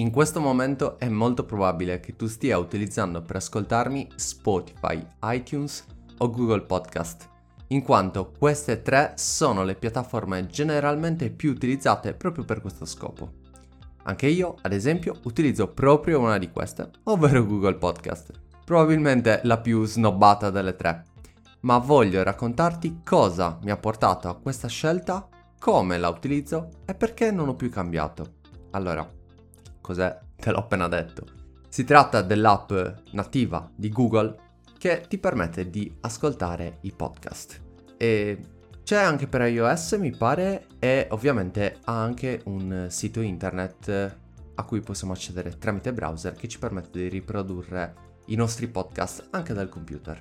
In questo momento è molto probabile che tu stia utilizzando per ascoltarmi Spotify, iTunes o Google Podcast, in quanto queste tre sono le piattaforme generalmente più utilizzate proprio per questo scopo. Anche io, ad esempio, utilizzo proprio una di queste, ovvero Google Podcast, probabilmente la più snobbata delle tre. Ma voglio raccontarti cosa mi ha portato a questa scelta, come la utilizzo e perché non ho più cambiato. Allora, cos'è? Te l'ho appena detto. Si tratta dell'app nativa di Google che ti permette di ascoltare i podcast. E c'è anche per iOS, mi pare, e ovviamente ha anche un sito internet a cui possiamo accedere tramite browser che ci permette di riprodurre i nostri podcast anche dal computer.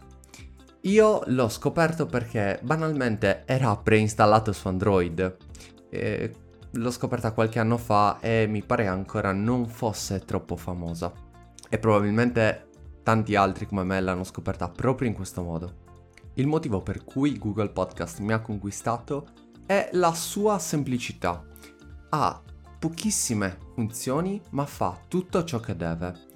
Io l'ho scoperto perché banalmente era preinstallato su Android. E l'ho scoperta qualche anno fa e mi pare ancora non fosse troppo famosa. E probabilmente tanti altri come me l'hanno scoperta proprio in questo modo. Il motivo per cui Google Podcast mi ha conquistato è la sua semplicità. Ha pochissime funzioni ma fa tutto ciò che deve.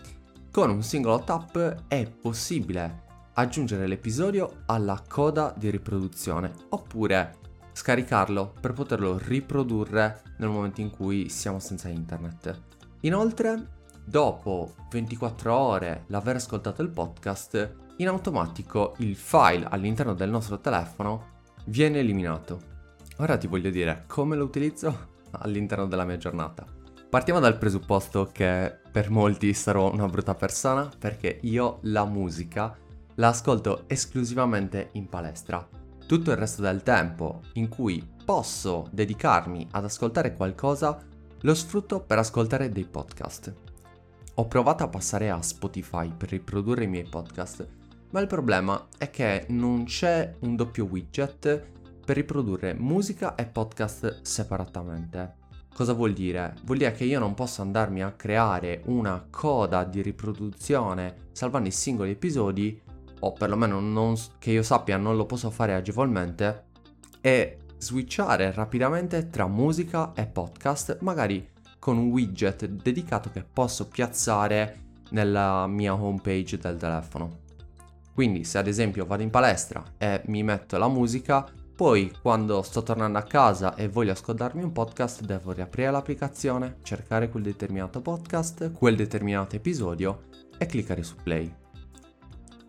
Con un singolo tap è possibile aggiungere l'episodio alla coda di riproduzione oppure scaricarlo per poterlo riprodurre nel momento in cui siamo senza internet. Inoltre, dopo 24 ore l'aver ascoltato il podcast, in automatico il file all'interno del nostro telefono viene eliminato. Ora ti voglio dire come lo utilizzo all'interno della mia giornata. Partiamo dal presupposto che per molti sarò una brutta persona perché io la musica la ascolto esclusivamente in palestra. Tutto il resto del tempo in cui posso dedicarmi ad ascoltare qualcosa lo sfrutto per ascoltare dei podcast. Ho provato a passare a Spotify per riprodurre i miei podcast, ma il problema è che non c'è un doppio widget per riprodurre musica e podcast separatamente. Cosa vuol dire? Vuol dire che io non posso andarmi a creare una coda di riproduzione salvando i singoli episodi o perlomeno non, che io sappia non lo posso fare agevolmente, è switchare rapidamente tra musica e podcast, magari con un widget dedicato che posso piazzare nella mia homepage del telefono. Quindi se ad esempio vado in palestra e mi metto la musica, poi quando sto tornando a casa e voglio ascoltarmi un podcast devo riaprire l'applicazione, cercare quel determinato podcast, quel determinato episodio e cliccare su play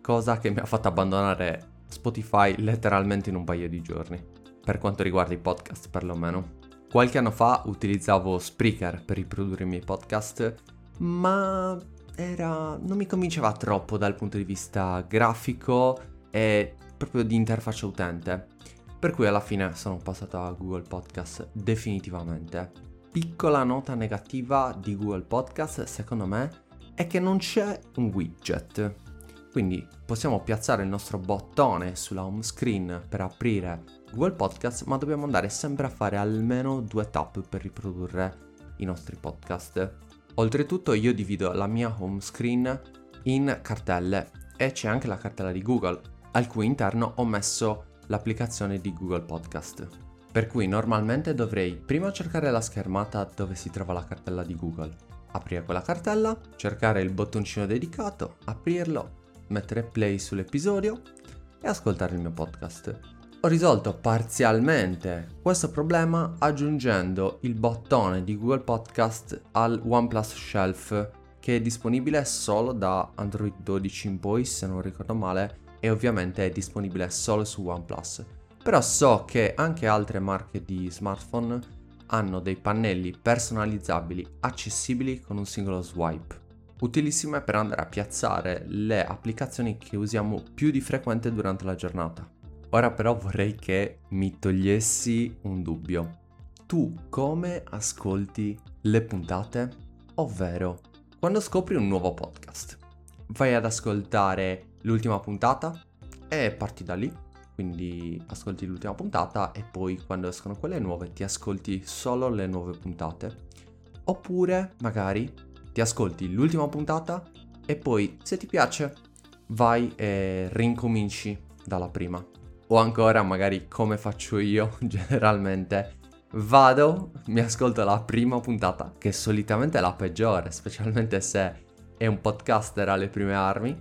cosa che mi ha fatto abbandonare Spotify letteralmente in un paio di giorni, per quanto riguarda i podcast perlomeno. Qualche anno fa utilizzavo Spreaker per riprodurre i miei podcast, ma era... non mi convinceva troppo dal punto di vista grafico e proprio di interfaccia utente. Per cui alla fine sono passato a Google Podcast definitivamente. Piccola nota negativa di Google Podcast, secondo me, è che non c'è un widget. Quindi possiamo piazzare il nostro bottone sulla home screen per aprire Google Podcast, ma dobbiamo andare sempre a fare almeno due tap per riprodurre i nostri podcast. Oltretutto io divido la mia home screen in cartelle e c'è anche la cartella di Google, al cui interno ho messo l'applicazione di Google Podcast. Per cui normalmente dovrei prima cercare la schermata dove si trova la cartella di Google, aprire quella cartella, cercare il bottoncino dedicato, aprirlo, mettere play sull'episodio e ascoltare il mio podcast. Ho risolto parzialmente questo problema aggiungendo il bottone di Google Podcast al OnePlus Shelf che è disponibile solo da Android 12 in poi se non ricordo male e ovviamente è disponibile solo su OnePlus. Però so che anche altre marche di smartphone hanno dei pannelli personalizzabili accessibili con un singolo swipe utilissime per andare a piazzare le applicazioni che usiamo più di frequente durante la giornata. Ora però vorrei che mi togliessi un dubbio. Tu come ascolti le puntate? Ovvero, quando scopri un nuovo podcast, vai ad ascoltare l'ultima puntata e parti da lì. Quindi ascolti l'ultima puntata e poi quando escono quelle nuove ti ascolti solo le nuove puntate. Oppure magari ti ascolti l'ultima puntata e poi se ti piace vai e rincominci dalla prima. O ancora magari come faccio io generalmente vado, mi ascolto la prima puntata, che solitamente è la peggiore, specialmente se è un podcaster alle prime armi,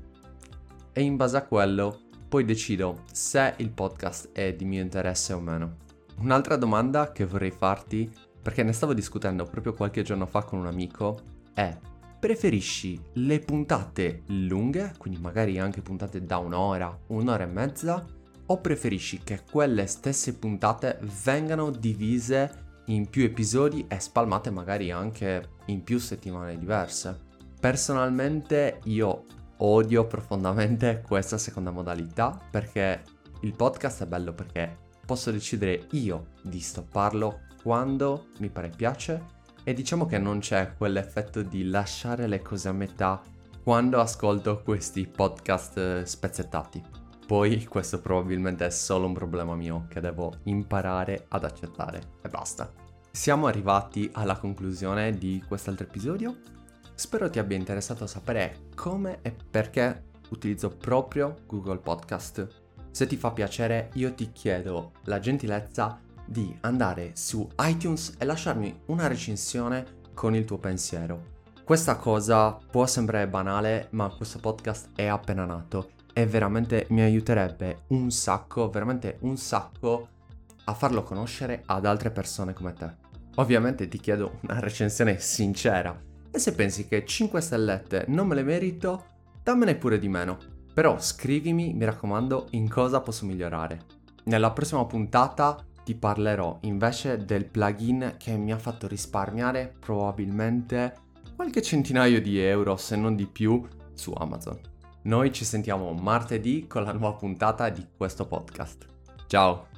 e in base a quello poi decido se il podcast è di mio interesse o meno. Un'altra domanda che vorrei farti, perché ne stavo discutendo proprio qualche giorno fa con un amico, è preferisci le puntate lunghe, quindi magari anche puntate da un'ora, un'ora e mezza, o preferisci che quelle stesse puntate vengano divise in più episodi e spalmate magari anche in più settimane diverse? Personalmente io odio profondamente questa seconda modalità perché il podcast è bello perché posso decidere io di stopparlo quando mi pare piace e diciamo che non c'è quell'effetto di lasciare le cose a metà quando ascolto questi podcast eh, spezzettati. Poi questo probabilmente è solo un problema mio che devo imparare ad accettare e basta. Siamo arrivati alla conclusione di quest'altro episodio. Spero ti abbia interessato sapere come e perché utilizzo proprio Google Podcast. Se ti fa piacere, io ti chiedo la gentilezza di andare su iTunes e lasciarmi una recensione con il tuo pensiero. Questa cosa può sembrare banale, ma questo podcast è appena nato e veramente mi aiuterebbe un sacco, veramente un sacco a farlo conoscere ad altre persone come te. Ovviamente ti chiedo una recensione sincera e se pensi che 5 stellette non me le merito, dammene pure di meno. Però scrivimi, mi raccomando, in cosa posso migliorare. Nella prossima puntata ti parlerò invece del plugin che mi ha fatto risparmiare probabilmente qualche centinaio di euro, se non di più, su Amazon. Noi ci sentiamo martedì con la nuova puntata di questo podcast. Ciao!